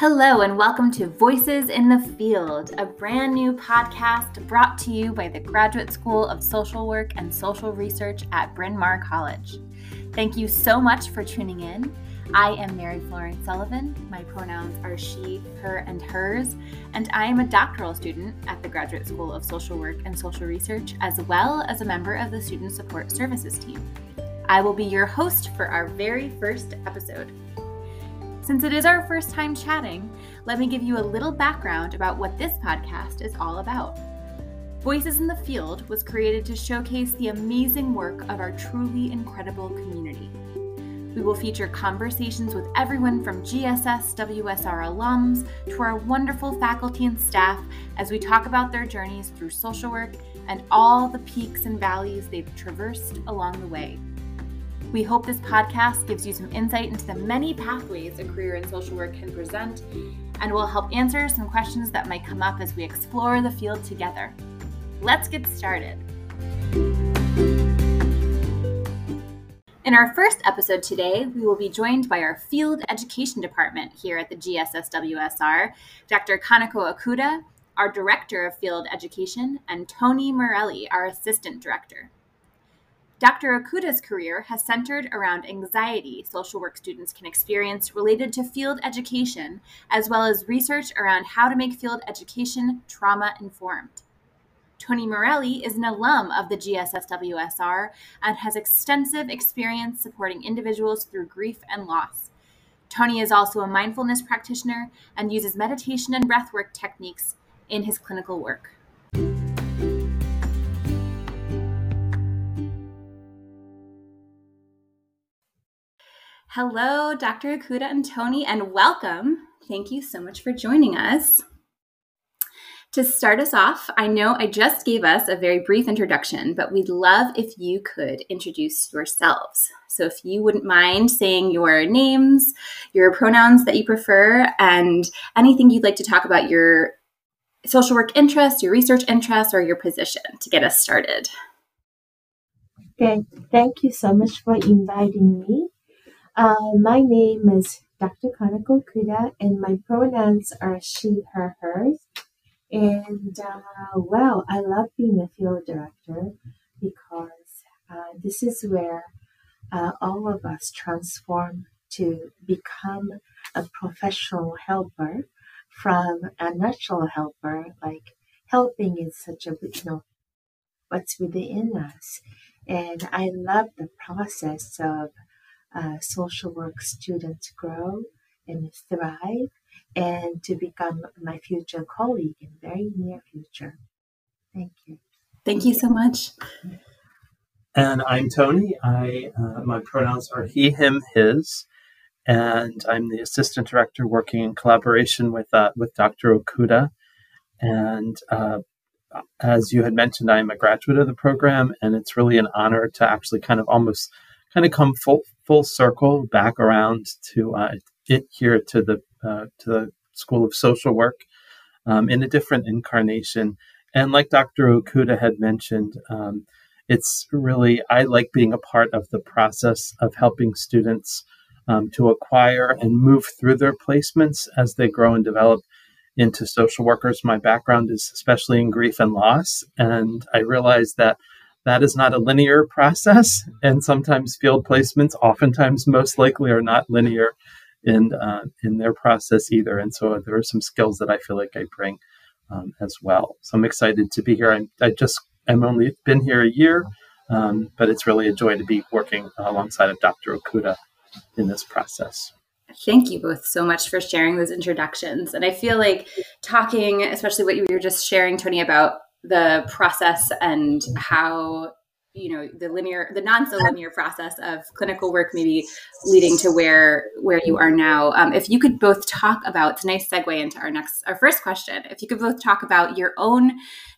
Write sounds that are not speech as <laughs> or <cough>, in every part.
Hello, and welcome to Voices in the Field, a brand new podcast brought to you by the Graduate School of Social Work and Social Research at Bryn Mawr College. Thank you so much for tuning in. I am Mary Florence Sullivan. My pronouns are she, her, and hers, and I am a doctoral student at the Graduate School of Social Work and Social Research, as well as a member of the Student Support Services team. I will be your host for our very first episode. Since it is our first time chatting, let me give you a little background about what this podcast is all about. Voices in the Field was created to showcase the amazing work of our truly incredible community. We will feature conversations with everyone from GSS WSR alums to our wonderful faculty and staff as we talk about their journeys through social work and all the peaks and valleys they've traversed along the way. We hope this podcast gives you some insight into the many pathways a career in social work can present and will help answer some questions that might come up as we explore the field together. Let's get started. In our first episode today, we will be joined by our field education department here at the GSSWSR, Dr. Kanako Okuda, our director of field education, and Tony Morelli, our assistant director. Dr. Okuda's career has centered around anxiety social work students can experience related to field education, as well as research around how to make field education trauma informed. Tony Morelli is an alum of the GSSWSR and has extensive experience supporting individuals through grief and loss. Tony is also a mindfulness practitioner and uses meditation and breathwork techniques in his clinical work. Hello, Dr. Okuda and Tony, and welcome. Thank you so much for joining us. To start us off, I know I just gave us a very brief introduction, but we'd love if you could introduce yourselves. So, if you wouldn't mind saying your names, your pronouns that you prefer, and anything you'd like to talk about your social work interests, your research interests, or your position to get us started. Okay, thank you so much for inviting me. Uh, my name is Dr. Kanako Okuda, and my pronouns are she, her, hers. And uh, well, I love being a field director because uh, this is where uh, all of us transform to become a professional helper from a natural helper. Like helping is such a you know what's within us, and I love the process of uh, social work students grow and thrive and to become my future colleague in very near future. Thank you. Thank you so much. And I'm Tony. I uh, my pronouns are he, him, his, and I'm the assistant director working in collaboration with uh, with Dr. Okuda. And uh, as you had mentioned, I'm a graduate of the program, and it's really an honor to actually kind of almost kind of come full full circle back around to uh, it here to the uh, to the School of Social Work um, in a different incarnation. And like Dr. Okuda had mentioned, um, it's really I like being a part of the process of helping students um, to acquire and move through their placements as they grow and develop into social workers. My background is especially in grief and loss, and I realized that that is not a linear process, and sometimes field placements, oftentimes most likely, are not linear in uh, in their process either. And so there are some skills that I feel like I bring um, as well. So I'm excited to be here. I'm, I just I'm only been here a year, um, but it's really a joy to be working alongside of Dr. Okuda in this process. Thank you both so much for sharing those introductions. And I feel like talking, especially what you were just sharing, Tony, about the process and how you know the linear the non so linear process of clinical work maybe leading to where where you are now. Um, if you could both talk about it's a nice segue into our next our first question. If you could both talk about your own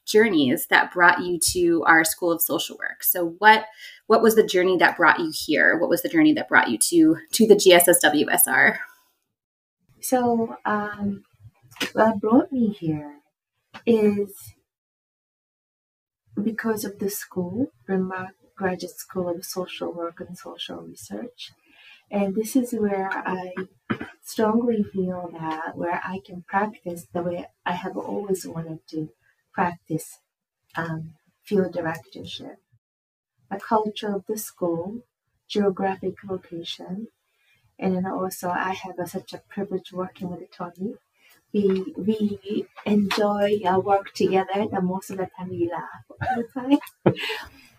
journeys that brought you to our school of social work. So what what was the journey that brought you here? What was the journey that brought you to to the gsswsr so um, what brought me here is because of the school, Mawr Graduate School of Social Work and Social Research. And this is where I strongly feel that where I can practice the way I have always wanted to practice um, field directorship, the culture of the school, geographic location, and then also I have a, such a privilege working with Tony. We we enjoy our work together. The most of the time we laugh all the time.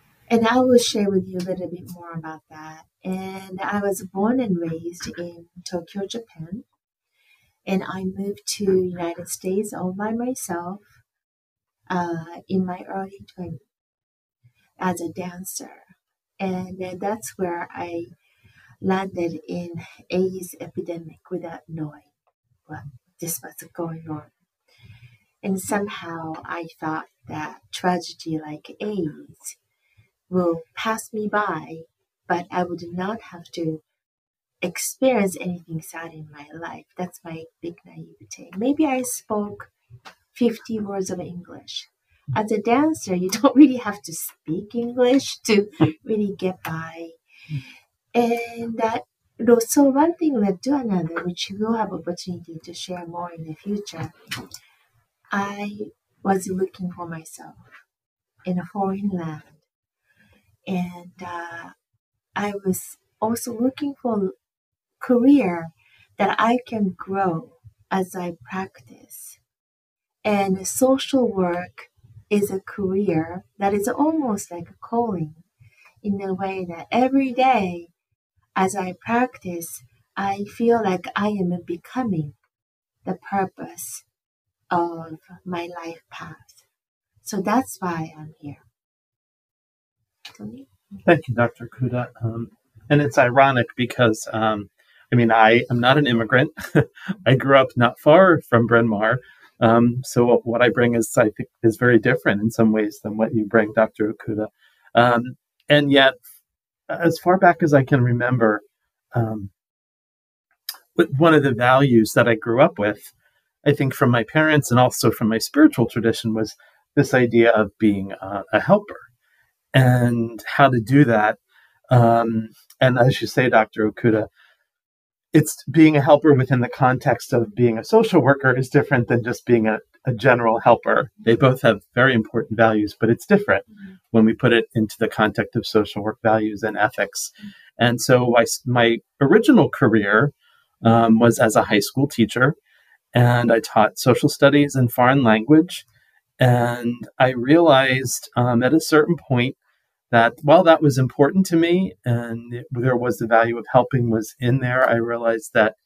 <laughs> and I will share with you a little bit more about that. And I was born and raised in Tokyo, Japan. And I moved to United States all by myself uh, in my early 20s as a dancer. And that's where I landed in AIDS epidemic without knowing what this was going on. And somehow I thought that tragedy like AIDS will pass me by, but I would not have to experience anything sad in my life. That's my big naivete. Maybe I spoke 50 words of English. As a dancer, you <laughs> don't really have to speak English to really get by. Hmm. And that so one thing led to another, which we'll have opportunity to share more in the future. I was looking for myself in a foreign land, and uh, I was also looking for a career that I can grow as I practice. And social work is a career that is almost like a calling in the way that every day as I practice, I feel like I am becoming the purpose of my life path. So that's why I'm here. Tony? Thank you, Dr. Okuda. Um, and it's ironic because, um, I mean, I am not an immigrant. <laughs> I grew up not far from Bryn Mawr. Um, so what I bring is, I think, is very different in some ways than what you bring, Dr. Okuda. Um, and yet, as far back as I can remember, um, one of the values that I grew up with, I think from my parents and also from my spiritual tradition, was this idea of being a, a helper and how to do that. Um, and as you say, Dr. Okuda, it's being a helper within the context of being a social worker is different than just being a, a general helper. They both have very important values, but it's different when we put it into the context of social work values and ethics. And so I, my original career um, was as a high school teacher, and I taught social studies and foreign language. And I realized um, at a certain point that while that was important to me and it, there was the value of helping was in there, I realized that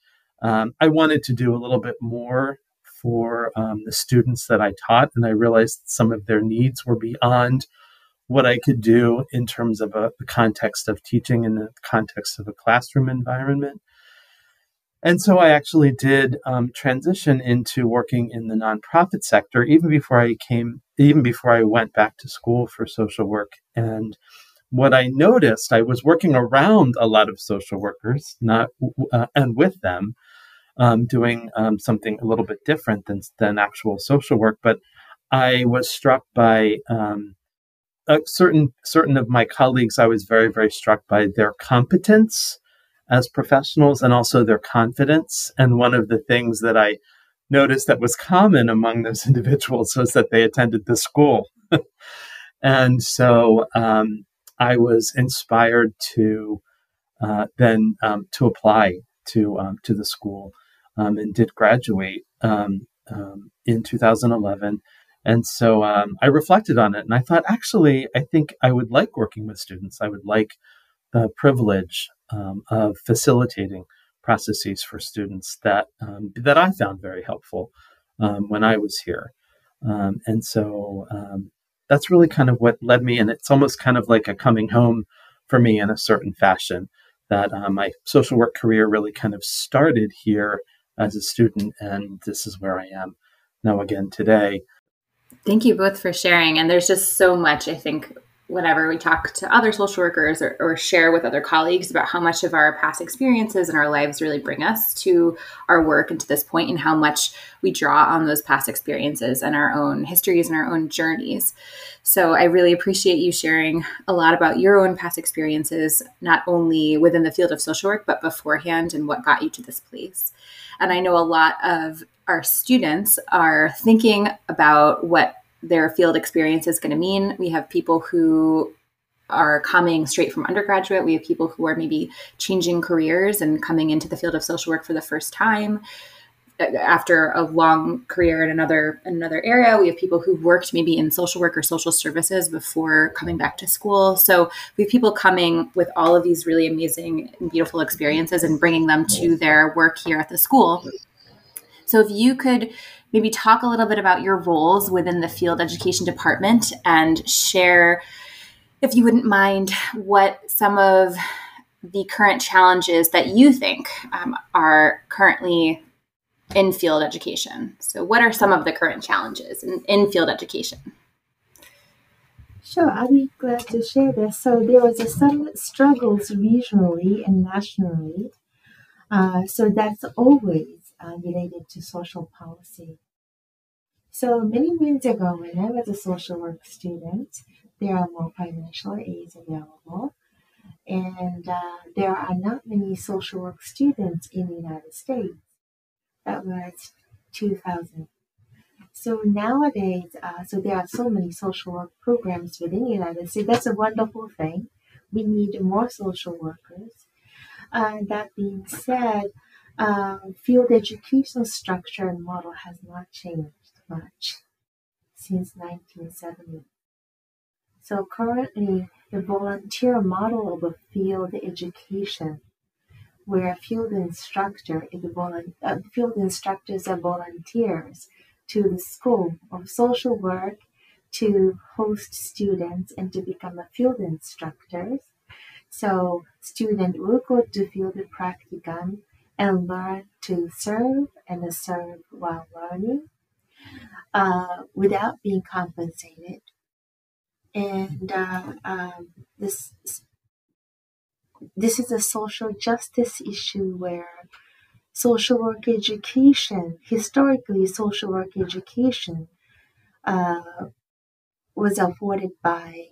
um, I wanted to do a little bit more for um, the students that I taught, and I realized some of their needs were beyond what I could do in terms of a, the context of teaching in the context of a classroom environment. And so I actually did um, transition into working in the nonprofit sector even before I came, even before I went back to school for social work. And what I noticed, I was working around a lot of social workers, not uh, and with them, um, doing um, something a little bit different than than actual social work. But I was struck by um, uh, certain certain of my colleagues. I was very very struck by their competence as professionals and also their confidence. And one of the things that I noticed that was common among those <laughs> individuals was that they attended the school. <laughs> and so um, I was inspired to uh, then um, to apply to um, to the school and did graduate um, um, in 2011. And so I reflected on it and I thought, actually, I think I would like working with students. I would like the privilege um, of facilitating processes for students that um, that I found very helpful um, when I was here, um, and so um, that's really kind of what led me. And it's almost kind of like a coming home for me in a certain fashion. That uh, my social work career really kind of started here as a student, and this is where I am now again today. Thank you both for sharing. And there's just so much I think whenever we talk to other social workers or, or, share with other colleagues about how much of our past experiences and our lives really bring us to our work and to this point and how much we draw on those past experiences and our own histories and our own journeys. So I really appreciate you sharing a lot about your own past experiences, not only within the field of social work, but beforehand and what got you to this place. And I know a lot of our students are thinking about what their field experience is going to mean. We have people who are coming straight from undergraduate. We have people who are maybe changing careers and coming into the field of social work for the first time after a long career in another in another area. We have people who worked maybe in social work or social services before coming back to school. So we have people coming with all of these really amazing and beautiful experiences and bringing them to their work here at the school. So if you could maybe talk a little bit about your roles within the field education department and share, if you wouldn't mind, what some of the current challenges that you think um, are currently in field education. So, what are some of the current challenges in, in field education? Sure, I'll be glad to share this. So, there was some struggles regionally and nationally. Uh, so, that's always uh, related to social policy. So many moons ago, when I was a social work student, there are more financial aids available, and uh, there are not many social work students in the United States. That was 2000. So nowadays, uh, so there are so many social work programs within the United States. That's a wonderful thing. We need more social workers. Uh, that being said, um, field education structure and model has not changed much since 1970. So currently, the volunteer model of a field education, where field instructor is volu- uh, field instructors are volunteers to the school of social work to host students and to become a field instructors. So student will go to field practicum and learn to serve and to serve while learning uh, without being compensated. And uh, um, this this is a social justice issue where social work education, historically, social work education uh, was afforded by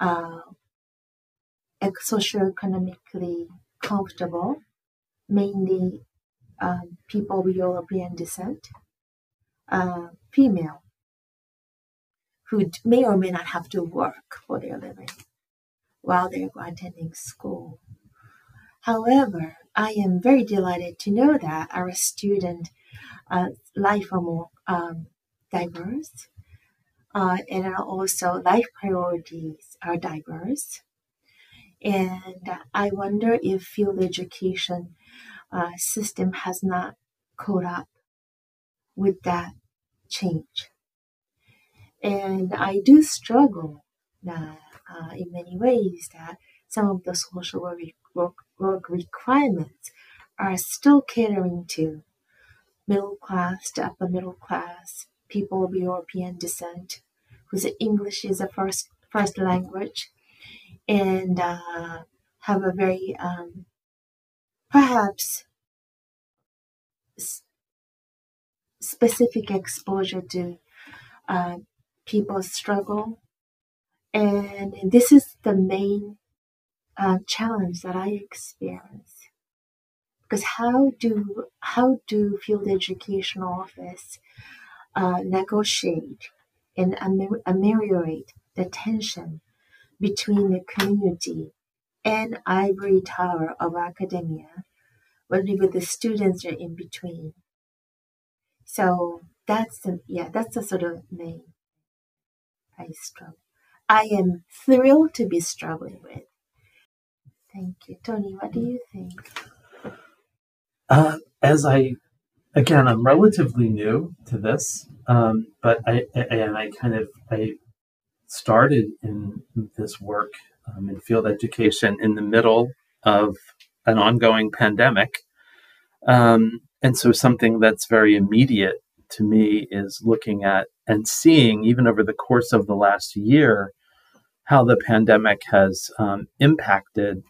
uh, socioeconomically comfortable mainly um, people of European descent, uh, female, who may or may not have to work for their living while they're attending school. However, I am very delighted to know that our student uh, life are more um, diverse, uh, and also life priorities are diverse. And I wonder if field education uh, system has not caught up with that change. And I do struggle uh, uh, in many ways that some of the social work, work, work requirements are still catering to middle class to upper middle class, people of European descent, whose English is a first first language, and uh, have a very um, perhaps specific exposure to uh, people's struggle. And this is the main uh, challenge that I experience. Because how do how do field education office uh, negotiate and ameliorate the tension between the community and ivory tower of academia, when the students are in between. So that's the yeah, that's the sort of main I struggle. I am thrilled to be struggling with. Thank you, Tony. What do you think? Uh, as I again, I'm relatively new to this, um, but I and I kind of I started in this work um, in field education in the middle of an ongoing pandemic. Um, and so, something that's very immediate to me is looking at and seeing, even over the course of the last year, how the pandemic has um, impacted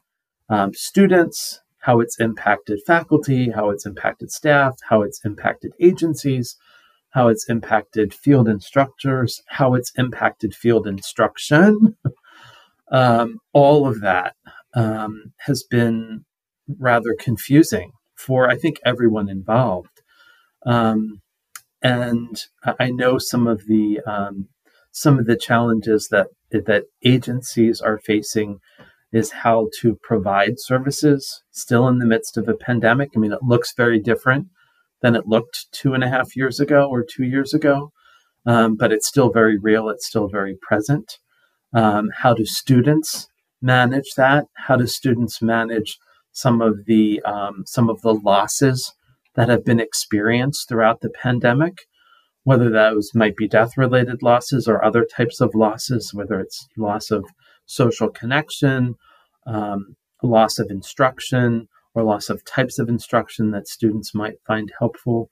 um, students, how it's impacted faculty, how it's impacted staff, how it's impacted agencies, how it's impacted field instructors, how it's impacted field instruction. <laughs> um, all of that um, has been rather confusing for, I think, everyone involved. Um, and I know some of the um, some of the challenges that that agencies are facing is how to provide services still in the midst of a pandemic. I mean, it looks very different than it looked two and a half years ago or two years ago, um, but it's still very real. It's still very present. Um, how do students manage that? How do students manage some of the um, some of the losses that have been experienced throughout the pandemic? Whether those might be death related losses or other types of losses, whether it's loss of social connection, um, loss of instruction, or loss of types of instruction that students might find helpful.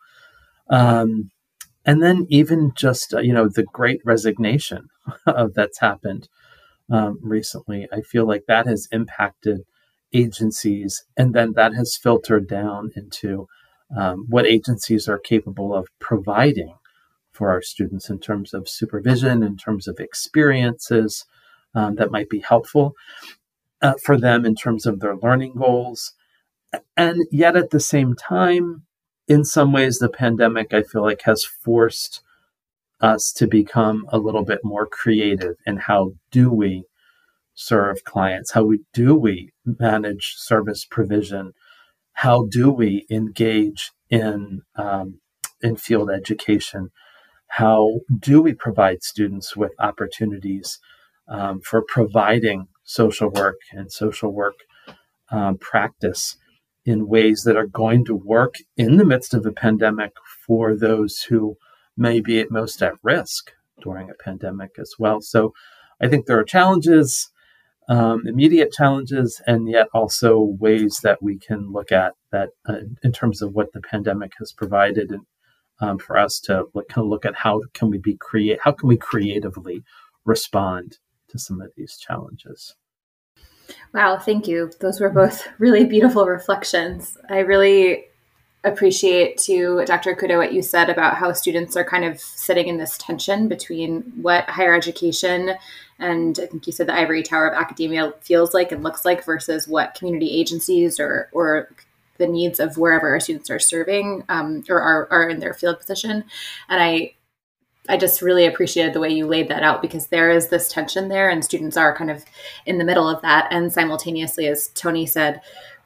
Um, and then even just uh, you know the great resignation <laughs> of that's happened um, recently i feel like that has impacted agencies and then that has filtered down into um, what agencies are capable of providing for our students in terms of supervision in terms of experiences um, that might be helpful uh, for them in terms of their learning goals and yet at the same time, in some ways, the pandemic, I feel like, has forced us to become a little bit more creative in how do we serve clients? How we, do we manage service provision? How do we engage in, um, in field education? How do we provide students with opportunities um, for providing social work and social work um, practice in ways that are going to work in the midst of a pandemic for those who may be at most at risk during a pandemic as well. So I think there are challenges, um, immediate challenges, and yet also ways that we can look at that uh, in terms of what the pandemic has provided and um, for us to look, kind of look at how can we be create how can we creatively respond to some of these challenges. Wow, thank you. Those were both <laughs> really beautiful reflections. I really appreciate to Dr. Okuda what you said about how students are kind of sitting in this tension between what higher education and I think you said the ivory tower of academia feels like and looks like versus what community agencies or or the needs of wherever our students are serving um, or are, are in their field position. And I I just really appreciated the way you laid that out because there is this tension there, and students are kind of in the middle of that. And simultaneously, as Tony said,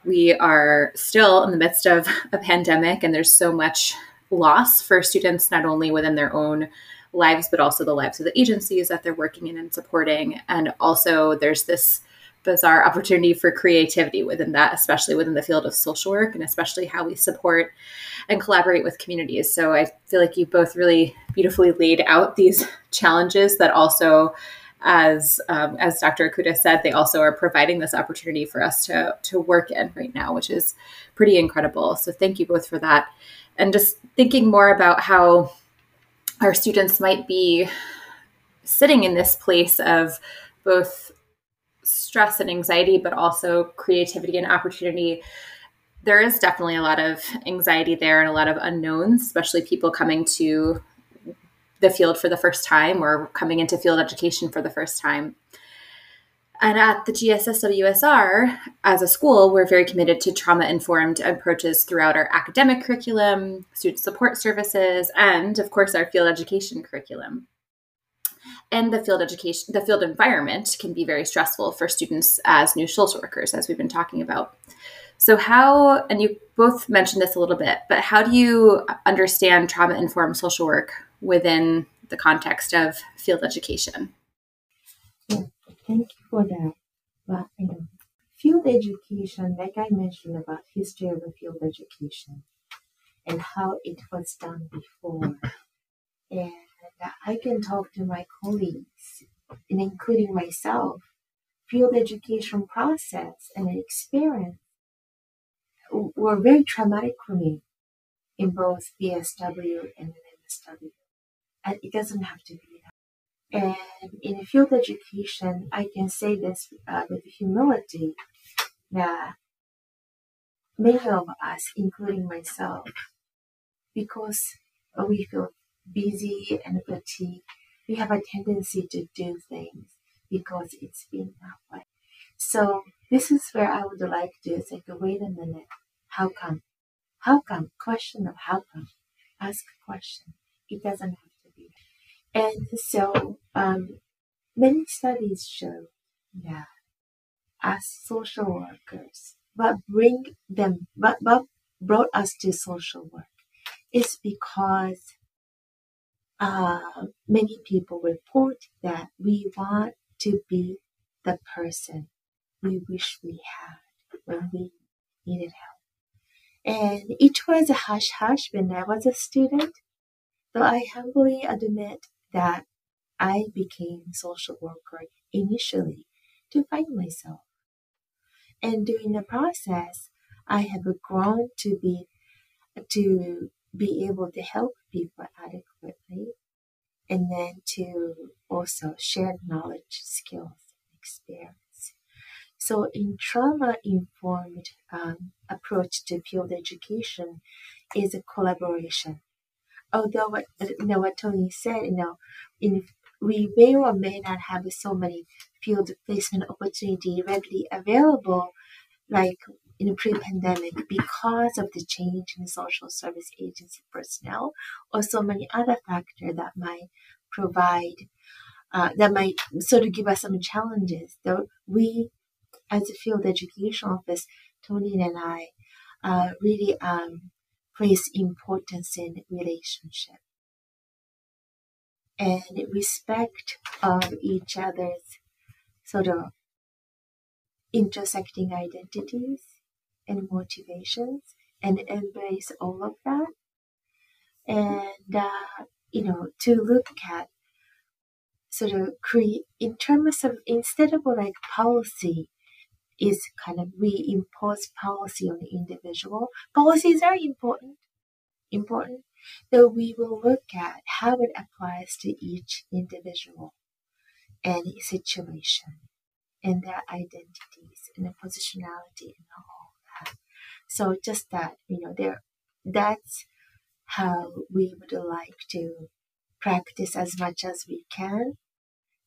we are still in the midst of a pandemic, and there's so much loss for students, not only within their own lives, but also the lives of the agencies that they're working in and supporting. And also, there's this bizarre opportunity for creativity within that, especially within the field of social work and especially how we support and collaborate with communities. So I feel like you both really beautifully laid out these challenges that also as um, as Dr. Okuda said, they also are providing this opportunity for us to to work in right now, which is pretty incredible. So thank you both for that. And just thinking more about how our students might be sitting in this place of both stress and anxiety, but also creativity and opportunity. There is definitely a lot of anxiety there and a lot of unknowns, especially people coming to the field for the first time or coming into field education for the first time. And at the GSSWSR, as a school, we're very committed to trauma informed approaches throughout our academic curriculum, student support services, and of course, our field education curriculum. And the field education the field environment can be very stressful for students as new social workers as we've been talking about. So how and you both mentioned this a little bit but how do you understand trauma informed social work within the context of field education. Thank you for that. Well, you know, field education like i mentioned about history of the field education and how it was done before. And I can talk to my colleagues, and including myself, field education process and experience were very traumatic for me in both BSW and MSW. And it doesn't have to be that. And in field education, I can say this uh, with humility that many of us, including myself, because we feel busy and fatigued, we have a tendency to do things because it's been that way. So this is where I would like to say, wait a minute, how come? How come? Question of how come. Ask a question. It doesn't have. And so um, many studies show that as social workers, what bring them, what, what brought us to social work is because uh, many people report that we want to be the person we wish we had when we needed help. And it was a hush hush when I was a student, though I humbly admit that I became social worker initially to find myself. And during the process, I have grown to be to be able to help people adequately and then to also share knowledge, skills, and experience. So in trauma-informed um, approach to field education is a collaboration. Although what you know what Tony said, you know, in we may or may not have so many field placement opportunity readily available, like in a pre-pandemic, because of the change in social service agency personnel, or so many other factors that might provide, uh, that might sort of give us some challenges. Though we as a field education office, Tony and I uh, really um, place importance in relationship. And respect of each other's sort of intersecting identities and motivations and embrace all of that. And uh, you know to look at sort of create in terms of instead of like policy is kind of we impose policy on the individual. Policies are important, important, though we will look at how it applies to each individual and situation and their identities and the positionality and all that. So just that, you know, there that's how we would like to practice as much as we can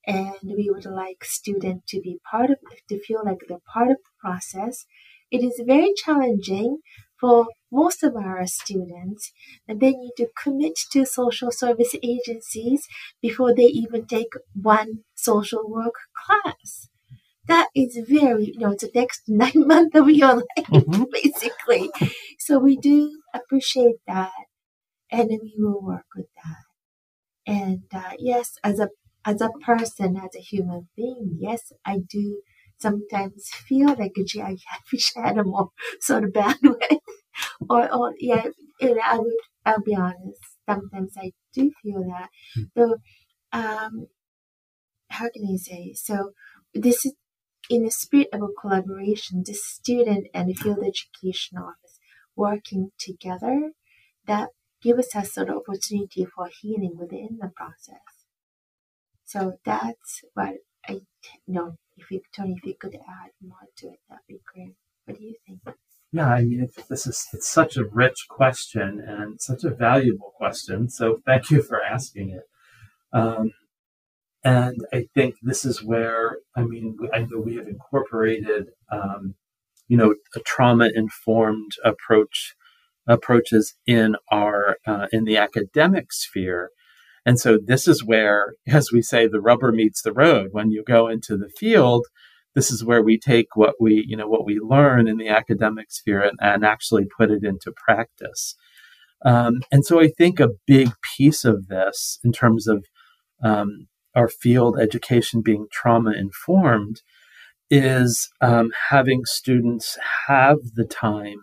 and we would like students to be part of to feel like they're part of the process. It is very challenging for most of our students and they need to commit to social service agencies before they even take one social work class. That is very you know it's the next <laughs> nine months of your life mm-hmm. <laughs> basically. So we do appreciate that and we will work with that. And uh, yes as a as a person, as a human being, yes, I do sometimes feel like, gee, I <laughs> wish I had a more sort of bandwidth. <laughs> or, or, yeah, and I would, I'll be honest, sometimes I do feel that. Mm. So, um, how can I say? So, this is in the spirit of a collaboration, the student and the field education office working together that gives us sort of opportunity for healing within the process. So that's what I know. If you Tony, if you could add more to it, that'd be great. What do you think? Yeah, I mean, this is it's such a rich question and such a valuable question. So thank you for asking it. Um, and I think this is where I mean, I know we have incorporated, um, you know, a trauma-informed approach approaches in our uh, in the academic sphere and so this is where, as we say, the rubber meets the road. When you go into the field, this is where we take what we, you know, what we learn in the academic sphere and, and actually put it into practice. Um, and so I think a big piece of this, in terms of um, our field education being trauma informed, is um, having students have the time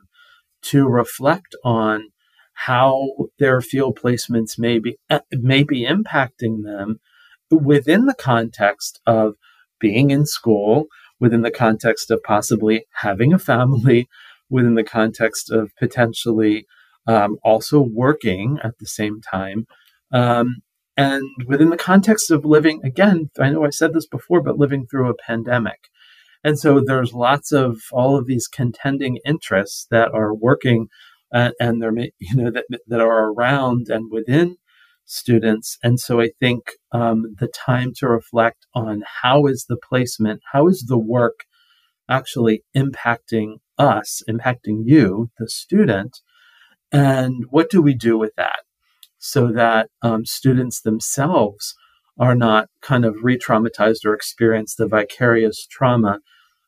to reflect on how their field placements may be uh, may be impacting them within the context of being in school, within the context of possibly having a family, within the context of potentially um, also working at the same time. Um, and within the context of living, again, I know I said this before, but living through a pandemic. And so there's lots of all of these contending interests that are working uh, and they're, <laughs> you know, that, that are around and within students. And so I think um, the time to reflect on how is the placement, how is the work actually impacting us, impacting you, the student, and what do we do with that so that um, students themselves are not kind of re traumatized or experience the vicarious trauma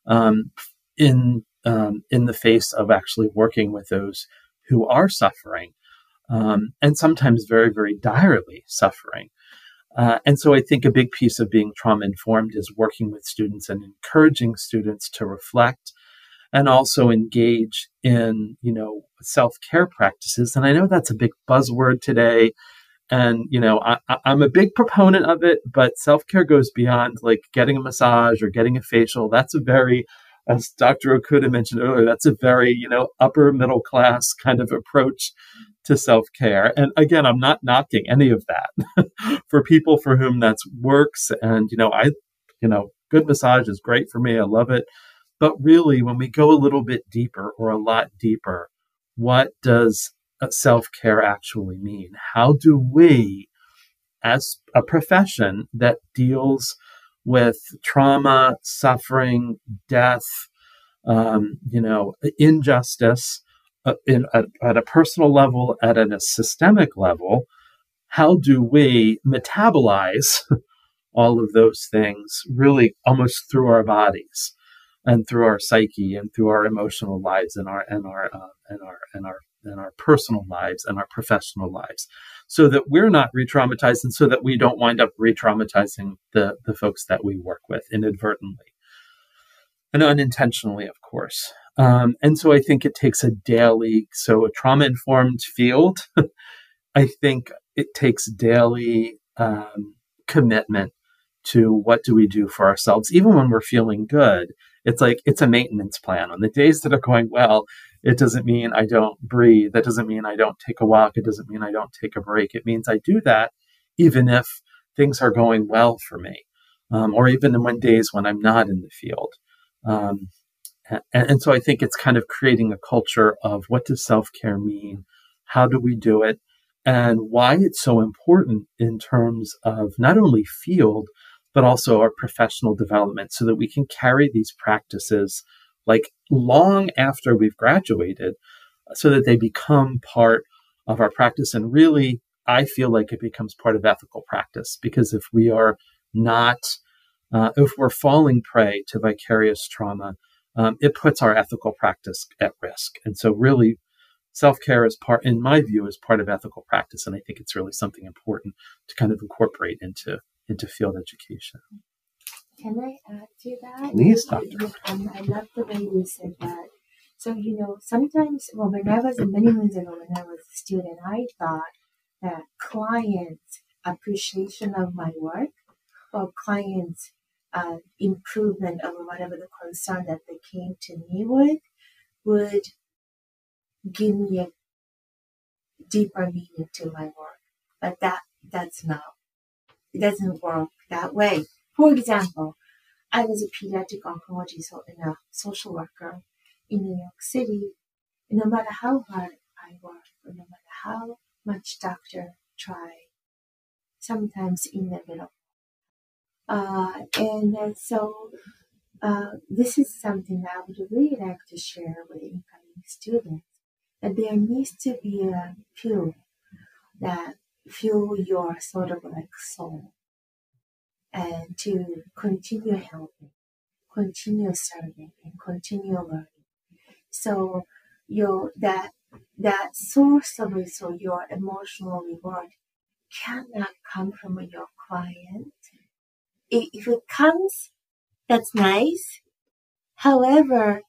um, in, um, in the face of actually working with those who are suffering um, and sometimes very, very direly suffering. Uh, and so I think a big piece of being trauma informed is working with students and encouraging students to reflect and also engage in, you know, self-care practices. And I know that's a big buzzword today. And, you know, I, I'm a big proponent of it, but self-care goes beyond like getting a massage or getting a facial. That's a very as Dr. Okuda mentioned earlier, that's a very, you know, upper middle class kind of approach to self care. And again, I'm not knocking any of that <laughs> for people for whom that works. And, you know, I, you know, good massage is great for me. I love it. But really, when we go a little bit deeper or a lot deeper, what does self care actually mean? How do we, as a profession that deals with trauma, suffering, death, um, you know, injustice uh, in, at, at a personal level, at a systemic level. How do we metabolize <laughs> all of those things really almost through our bodies and through our psyche and through our emotional lives and our and our uh, and our and our and our personal lives and our professional lives so that we're not re-traumatized and so that we don't wind up re-traumatizing the, the folks that we work with inadvertently and unintentionally, of course. Um, and so I think it takes a daily, so a trauma informed field, <laughs> I think it takes daily um, commitment to what do we do for ourselves, even when we're feeling good. It's like it's a maintenance plan. On the days that are going well, it doesn't mean I don't breathe. That doesn't mean I don't take a walk. It doesn't mean I don't take a break. It means I do that even if things are going well for me, um, or even when days when I'm not in the field. Um, and, and so I think it's kind of creating a culture of what does self care mean? How do we do it? And why it's so important in terms of not only field, but also our professional development so that we can carry these practices like long after we've graduated so that they become part of our practice. And really, I feel like it becomes part of ethical practice because if we are not, uh, if we're falling prey to vicarious trauma, um, it puts our ethical practice at risk. And so, really, self care is part, in my view, is part of ethical practice, and I think it's really something important to kind of incorporate into into field education. Can I add to that? Please, Doctor. Um, I love the way you said that. So, you know, sometimes, well, when I was, many moons ago, when I was a student, I thought that clients' appreciation of my work or clients' uh, improvement of whatever the concern that they came to me with would give me a deeper meaning to my work. But that, that's not, it doesn't work that way. For example, I was a pediatric oncologist and a social worker in New York City. no matter how hard I work, no matter how much doctor try, sometimes inevitable. Uh, and uh, so uh, this is something I would really like to share with incoming students. That there needs to be a fuel that fuel your sort of like soul and to continue helping, continue serving, and continue learning. So your that that source of so your emotional reward cannot come from your client. If it comes, that's nice. However,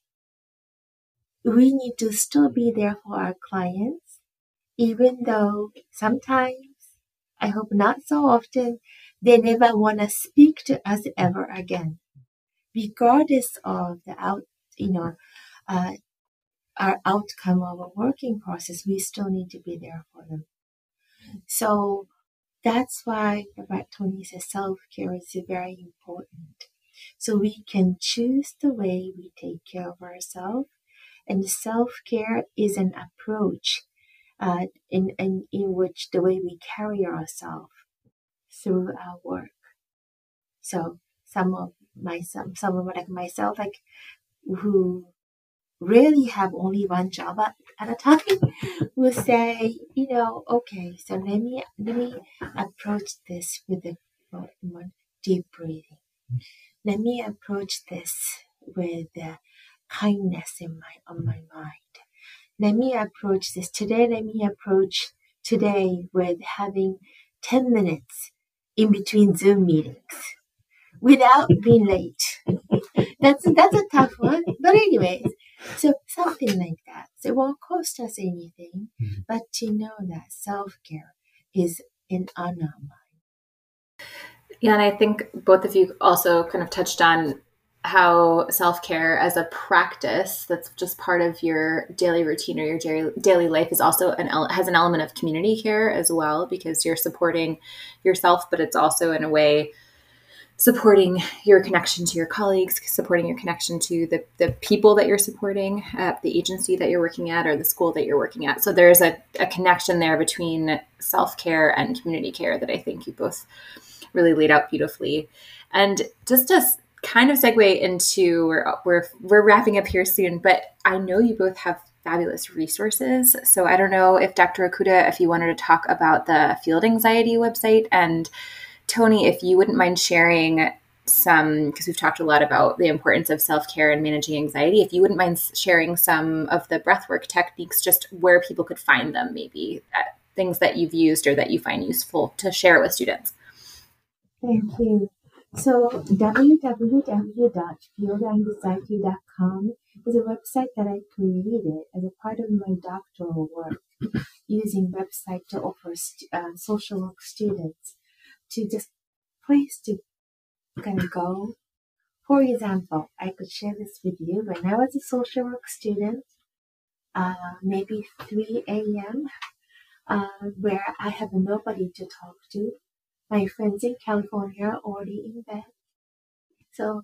we need to still be there for our clients, even though sometimes, I hope not so often, they never want to speak to us ever again, regardless of the out, you know, uh, our outcome of a working process. We still need to be there for them. So that's why Robert Tony says self care is very important. So we can choose the way we take care of ourselves, and self care is an approach uh, in, in in which the way we carry ourselves through our work. So some of myself, someone like myself, like who really have only one job at, at a time, <laughs> will say, you know, okay, so let me let me approach this with a more deep breathing. Let me approach this with uh, kindness in my on my mind. Let me approach this today. Let me approach today with having ten minutes in between Zoom meetings without being late. <laughs> that's that's a tough one, but anyways, so something like that. So it won't cost us anything, mm-hmm. but to know that self care is in our mind. Yeah, and I think both of you also kind of touched on how self care as a practice that's just part of your daily routine or your daily, daily life is also an has an element of community care as well because you're supporting yourself, but it's also in a way supporting your connection to your colleagues, supporting your connection to the, the people that you're supporting at the agency that you're working at or the school that you're working at. So there's a, a connection there between self care and community care that I think you both really laid out beautifully. And just to kind of segue into we're, we're we're wrapping up here soon, but I know you both have fabulous resources. So I don't know if Dr. Okuda, if you wanted to talk about the field anxiety website and Tony, if you wouldn't mind sharing some, because we've talked a lot about the importance of self care and managing anxiety, if you wouldn't mind sharing some of the breathwork techniques, just where people could find them, maybe uh, things that you've used or that you find useful to share with students. Thank you. So, www.fieldanxiety.com is a website that I created as a part of my doctoral work using website to offer uh, social work students to just place to kind of go. For example, I could share this with you. When I was a social work student, uh, maybe 3 a.m., uh, where I have nobody to talk to. My friends in California are already in bed. So,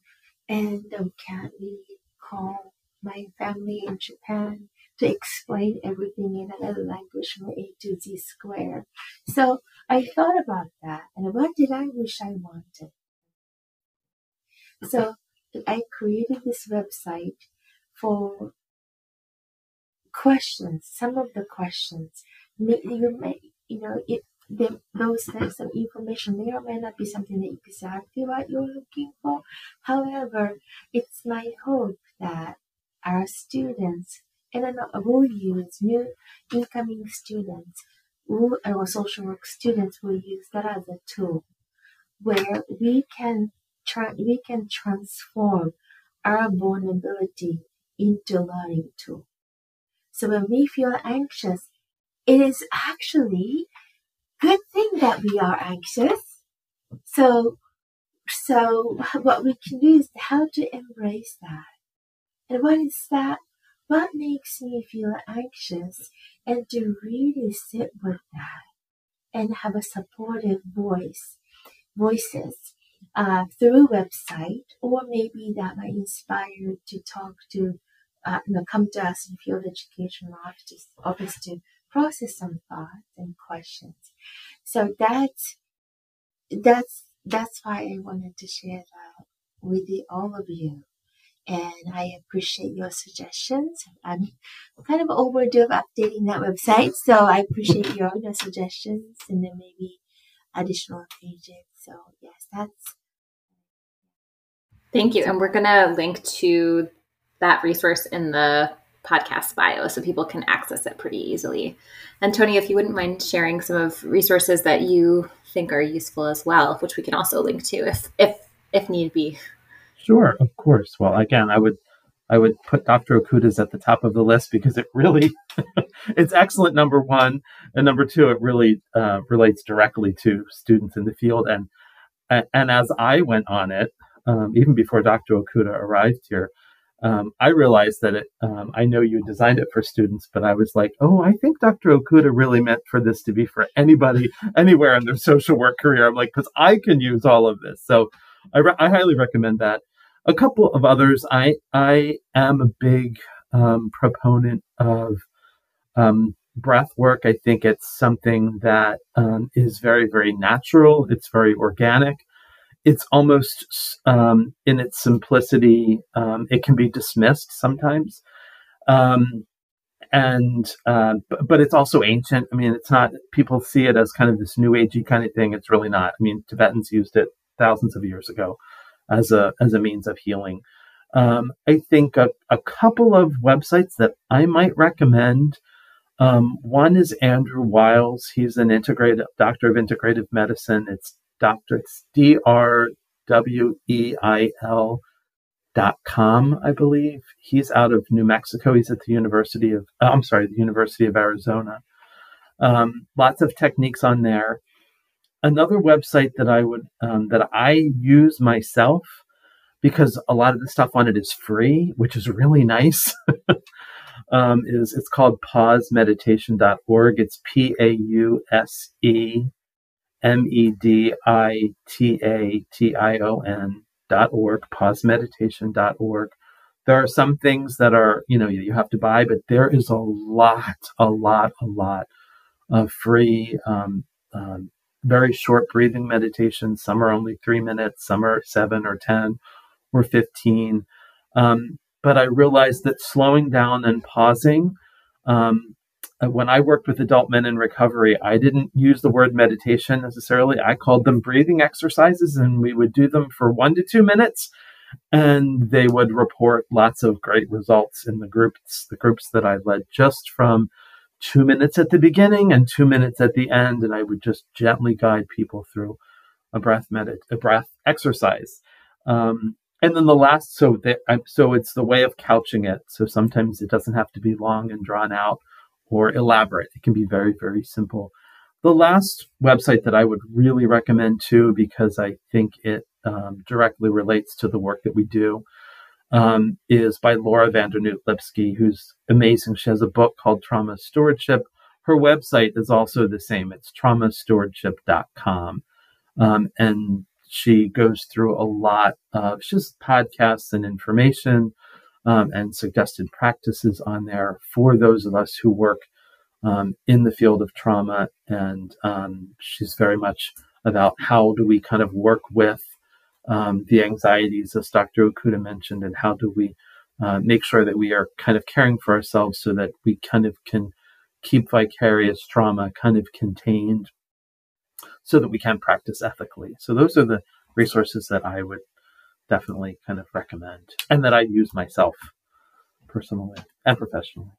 and um, can we call my family in Japan to explain everything in another language from A to Z square. So I thought about that and what did I wish I wanted? So I created this website for questions, some of the questions. You may, you know, it, the, those types of information may or may not be something exactly what you're looking for. However, it's my hope that our students and then will use new incoming students who our social work students will use that as a tool where we can try we can transform our vulnerability into learning tool. So when we feel anxious, it is actually good thing that we are anxious. So so what we can do is how to embrace that. And what is that? What makes me feel anxious and to really sit with that and have a supportive voice, voices uh, through a website, or maybe that might inspire to talk to, uh, you know, come to us in field education office, office to process some thoughts and questions. So that's that's that's why I wanted to share that with the, all of you and I appreciate your suggestions. I'm kind of overdue of updating that website, so I appreciate your, your suggestions and then maybe additional pages. So yes, that's. Thank you, and we're gonna link to that resource in the podcast bio so people can access it pretty easily. And Tony, if you wouldn't mind sharing some of resources that you think are useful as well, which we can also link to if if if need be. Sure, of course. Well, again, I would I would put Dr. Okuda's at the top of the list because it really <laughs> it's excellent. Number one, and number two, it really uh, relates directly to students in the field. And and, and as I went on it, um, even before Dr. Okuda arrived here, um, I realized that it, um, I know you designed it for students, but I was like, oh, I think Dr. Okuda really meant for this to be for anybody, anywhere in their social work career. I'm like, because I can use all of this. So I, re- I highly recommend that. A couple of others, I, I am a big um, proponent of um, breath work. I think it's something that um, is very, very natural. It's very organic it's almost um, in its simplicity, um, it can be dismissed sometimes. Um, and uh, but, but, it's also ancient. I mean, it's not people see it as kind of this new agey kind of thing. It's really not. I mean, Tibetans used it thousands of years ago as a as a means of healing. Um, I think a, a, couple of websites that I might recommend. Um, one is Andrew Weil's. He's an integrated doctor of integrative medicine. It's It's D R W E I L dot com, I believe. He's out of New Mexico. He's at the University of, uh, I'm sorry, the University of Arizona. Um, lots of techniques on there. Another website that I would, um, that I use myself because a lot of the stuff on it is free, which is really nice. <laughs> um, is it's called pausemeditation.org. It's P A U S E M E D I T A T I O N dot org, dot org. There are some things that are, you know, you have to buy, but there is a lot, a lot, a lot of free, um, um, very short breathing meditations. Some are only three minutes, some are seven or 10 or 15. Um, but I realized that slowing down and pausing um, when I worked with adult men in recovery, I didn't use the word meditation necessarily. I called them breathing exercises, and we would do them for one to two minutes, and they would report lots of great results in the groups, the groups that I led, just from two minutes at the beginning and two minutes at the end, and I would just gently guide people through a breath medit, a breath exercise. Um, and then the last, so that, so it's the way of couching it. So sometimes it doesn't have to be long and drawn out or elaborate. It can be very, very simple. The last website that I would really recommend too, because I think it um, directly relates to the work that we do, um, is by Laura van Dernoot Lipsky, who's amazing. She has a book called Trauma Stewardship. Her website is also the same. It's traumastewardship.com. Um, and she goes through a lot of just podcasts and information um, and suggested practices on there for those of us who work um, in the field of trauma. And um, she's very much about how do we kind of work with um, the anxieties, as Dr. Okuda mentioned, and how do we uh, make sure that we are kind of caring for ourselves so that we kind of can keep vicarious trauma kind of contained so that we can practice ethically. So those are the resources that I would definitely kind of recommend and that I use myself personally and professionally.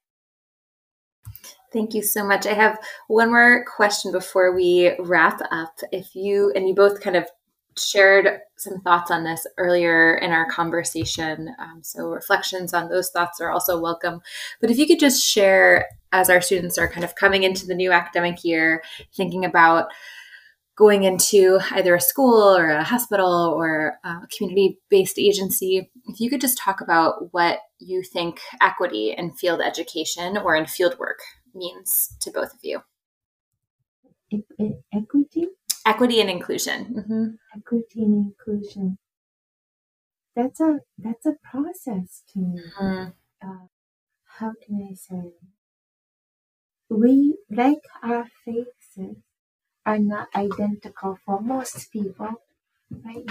Thank you so much. I have one more question before we wrap up. If you and you both kind of shared some thoughts on this earlier in our conversation, um, so reflections on those thoughts are also welcome. But if you could just share, as our students are kind of coming into the new academic year, thinking about going into either a school or a hospital or a community based agency, if you could just talk about what you think equity in field education or in field work means to both of you. equity? Equity and inclusion. Mm-hmm. Equity and inclusion. That's a that's a process to me. Mm-hmm. Uh, how can I say? We like our faces are not identical for most people, right?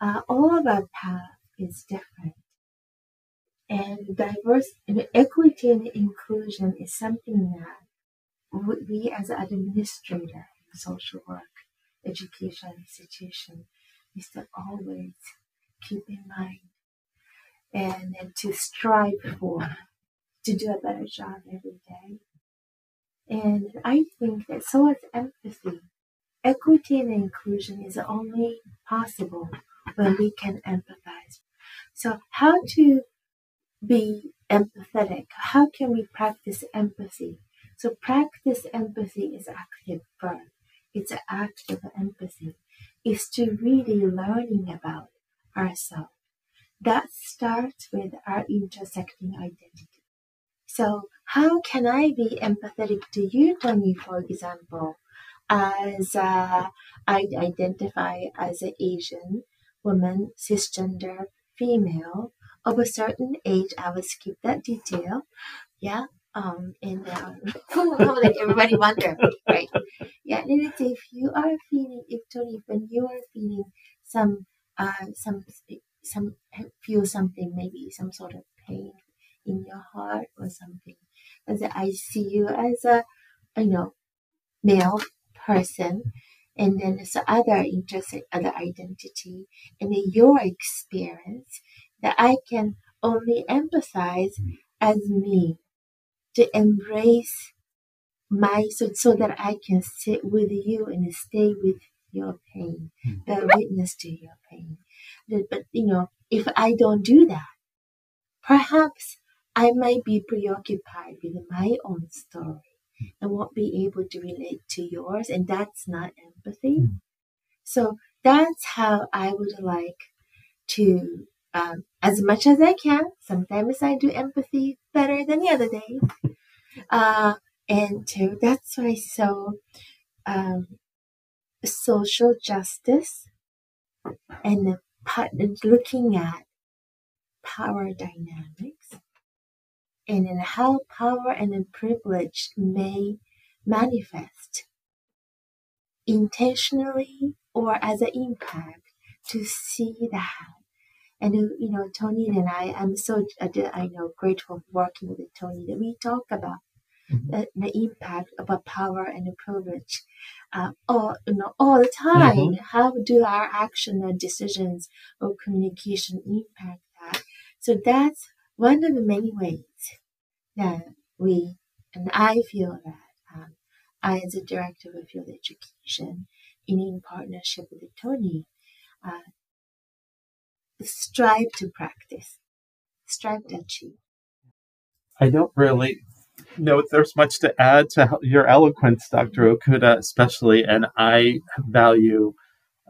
Uh, all of our path is different. And diverse and equity and inclusion is something that we as administrator in social work, education institution, is to always keep in mind and, and to strive for to do a better job every day. And I think that so is empathy. Equity and inclusion is only possible when we can empathize. So how to be empathetic? How can we practice empathy? So practice empathy is active verb. It's an active empathy. It's to really learning about ourselves, that starts with our intersecting identity. So how can I be empathetic to you, Tony, for example, as uh, I identify as an Asian woman, cisgender, female of a certain age. I will skip that detail. Yeah. Um, and um, <laughs> <laughs> let everybody wonder, right? Yeah, and if you are feeling, if Tony, when you are feeling some, uh, some, some, feel something, maybe some sort of pain in your heart or something, as I see you as a, you know, male person, and then there's other interest, other identity, and then your experience that I can only empathize as me to embrace my so, so that I can sit with you and stay with your pain, hmm. bear witness to your pain. But you know, if I don't do that, perhaps I might be preoccupied with my own story and won't be able to relate to yours, and that's not empathy. Mm. So that's how I would like to, um, as much as I can. Sometimes I do empathy better than the other day, <laughs> uh, and to, that's why so um, social justice and looking at power dynamics and in how power and privilege may manifest intentionally or as an impact to see that. And you know, Tony and I, I'm so I know grateful working with Tony that we talk about mm-hmm. the, the, impact of a power and privilege uh, all you know all the time. Mm-hmm. How do our action or decisions or communication impact that? So that's one of the many ways that we, and I feel that um, I, as a director of field education, in, in partnership with Tony, uh, strive to practice, strive to achieve. I don't really know if there's much to add to your eloquence, Dr. Okuda, especially, and I value.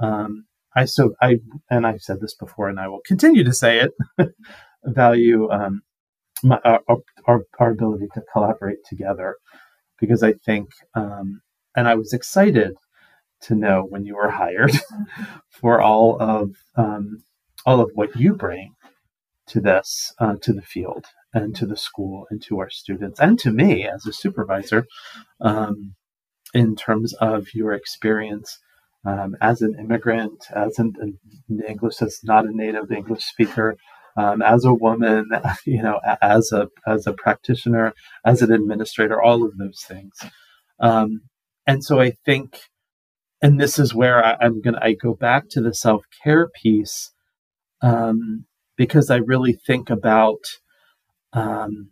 Um, I so I and I've said this before, and I will continue to say it. <laughs> value um, my, our, our, our ability to collaborate together. Because I think, um, and I was excited to know when you were hired <laughs> for all of um, all of what you bring to this uh, to the field and to the school and to our students and to me as a supervisor um, in terms of your experience um, as an immigrant as an, an english as not a native english speaker um, as a woman, <laughs> you know, as a as a practitioner, as an administrator, all of those things. Um, and so I think, and this is where I, am gonna I go back to the self care piece um, because I really think about um,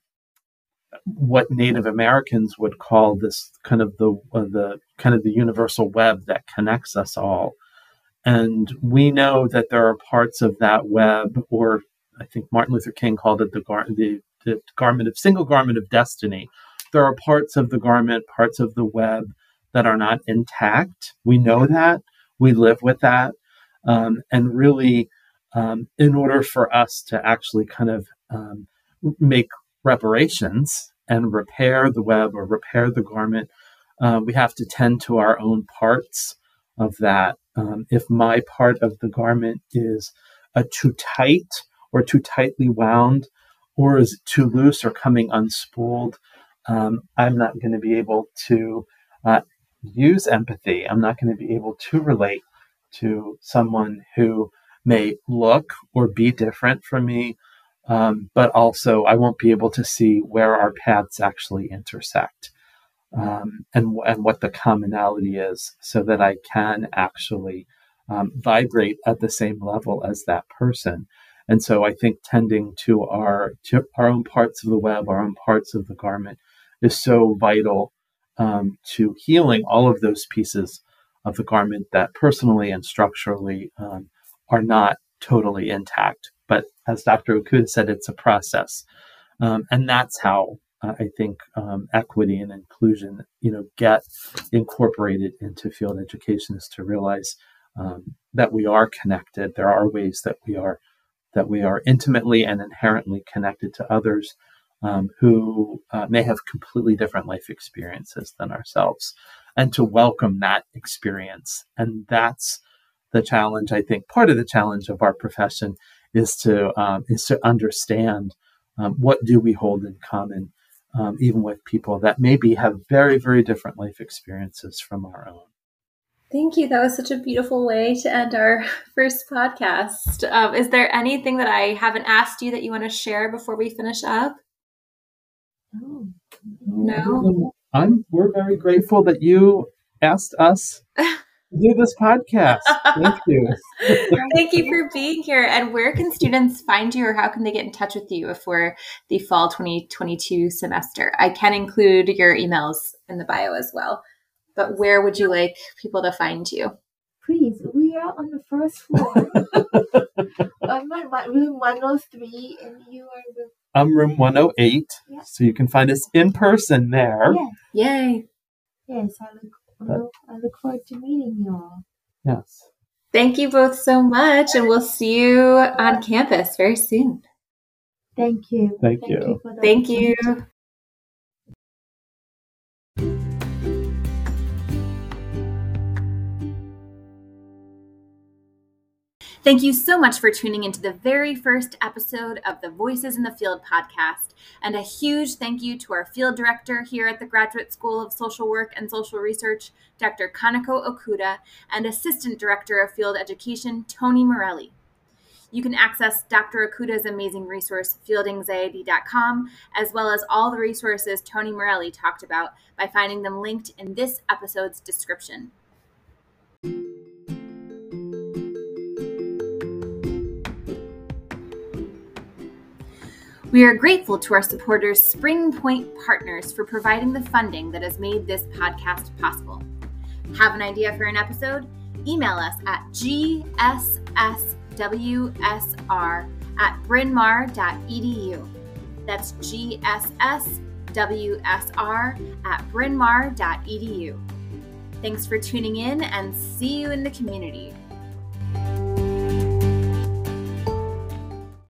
what Native Americans would call this kind of the uh, the kind of the universal web that connects us all. And we know that there are parts of that web or I think Martin Luther King called it the, gar- the, the garment of single garment of destiny. There are parts of the garment, parts of the web that are not intact. We know that. We live with that. Um, and really, um, in order for us to actually kind of um, make reparations and repair the web or repair the garment, uh, we have to tend to our own parts of that. Um, if my part of the garment is uh, too tight or too tightly wound or is it too loose or coming unspooled, um, I'm not going to be able to uh, use empathy. I'm not going to be able to relate to someone who may look or be different from me, um, but also I won't be able to see where our paths actually intersect um, and, and what the commonality is so that I can actually um, vibrate at the same level as that person. And so I think tending to our to our own parts of the web, our own parts of the garment, is so vital um, to healing all of those pieces of the garment that personally and structurally um, are not totally intact. But as Dr. Okuda said, it's a process, um, and that's how uh, I think um, equity and inclusion, you know, get incorporated into field education is to realize um, that we are connected. There are ways that we are that we are intimately and inherently connected to others um, who uh, may have completely different life experiences than ourselves, and to welcome that experience. And that's the challenge. I think part of the challenge of our profession is to um, is to understand um, what do we hold in common, um, even with people that maybe have very very different life experiences from our own. Thank you. That was such a beautiful way to end our <laughs> first podcast. Um, is there anything that I haven't asked you that you want to share before we finish up? Oh. No. I'm. We're very grateful that you asked us to do this podcast. Thank <laughs> you. Thank you for being here. And where can students find you, or how can they get in touch with you for the fall 2022 semester? I can include your emails in the bio as well. But where would you like people to find you? Please, we are on the first floor. <laughs> I'm at room 103, and you are room. I'm room 108, Yeah. so you can find us in person there. Yes, Yay. yes, I look, I look, I look forward to meeting you all. Yes. Thank you both so much, and we'll see you on campus very soon. Thank you. Thank you. for the Thank you. Thank you so much for tuning into the very first episode of the Voices in the Field podcast. And a huge thank you to our field director here at the Graduate School of Social Work and Social Research, Dr. Kanako Okuda, and Assistant Director of Field Education, Tony Morelli. You can access Dr. Okuda's amazing resource, fieldanxiety.com, as well as all the resources Tony Morelli talked about by finding them linked in this episode's description. We are grateful to our supporters, Spring Point Partners, for providing the funding that has made this podcast possible. Have an idea for an episode? Email us at gsswsr at brynmawr.edu. That's gsswsr at brynmawr.edu. Thanks for tuning in and see you in the community.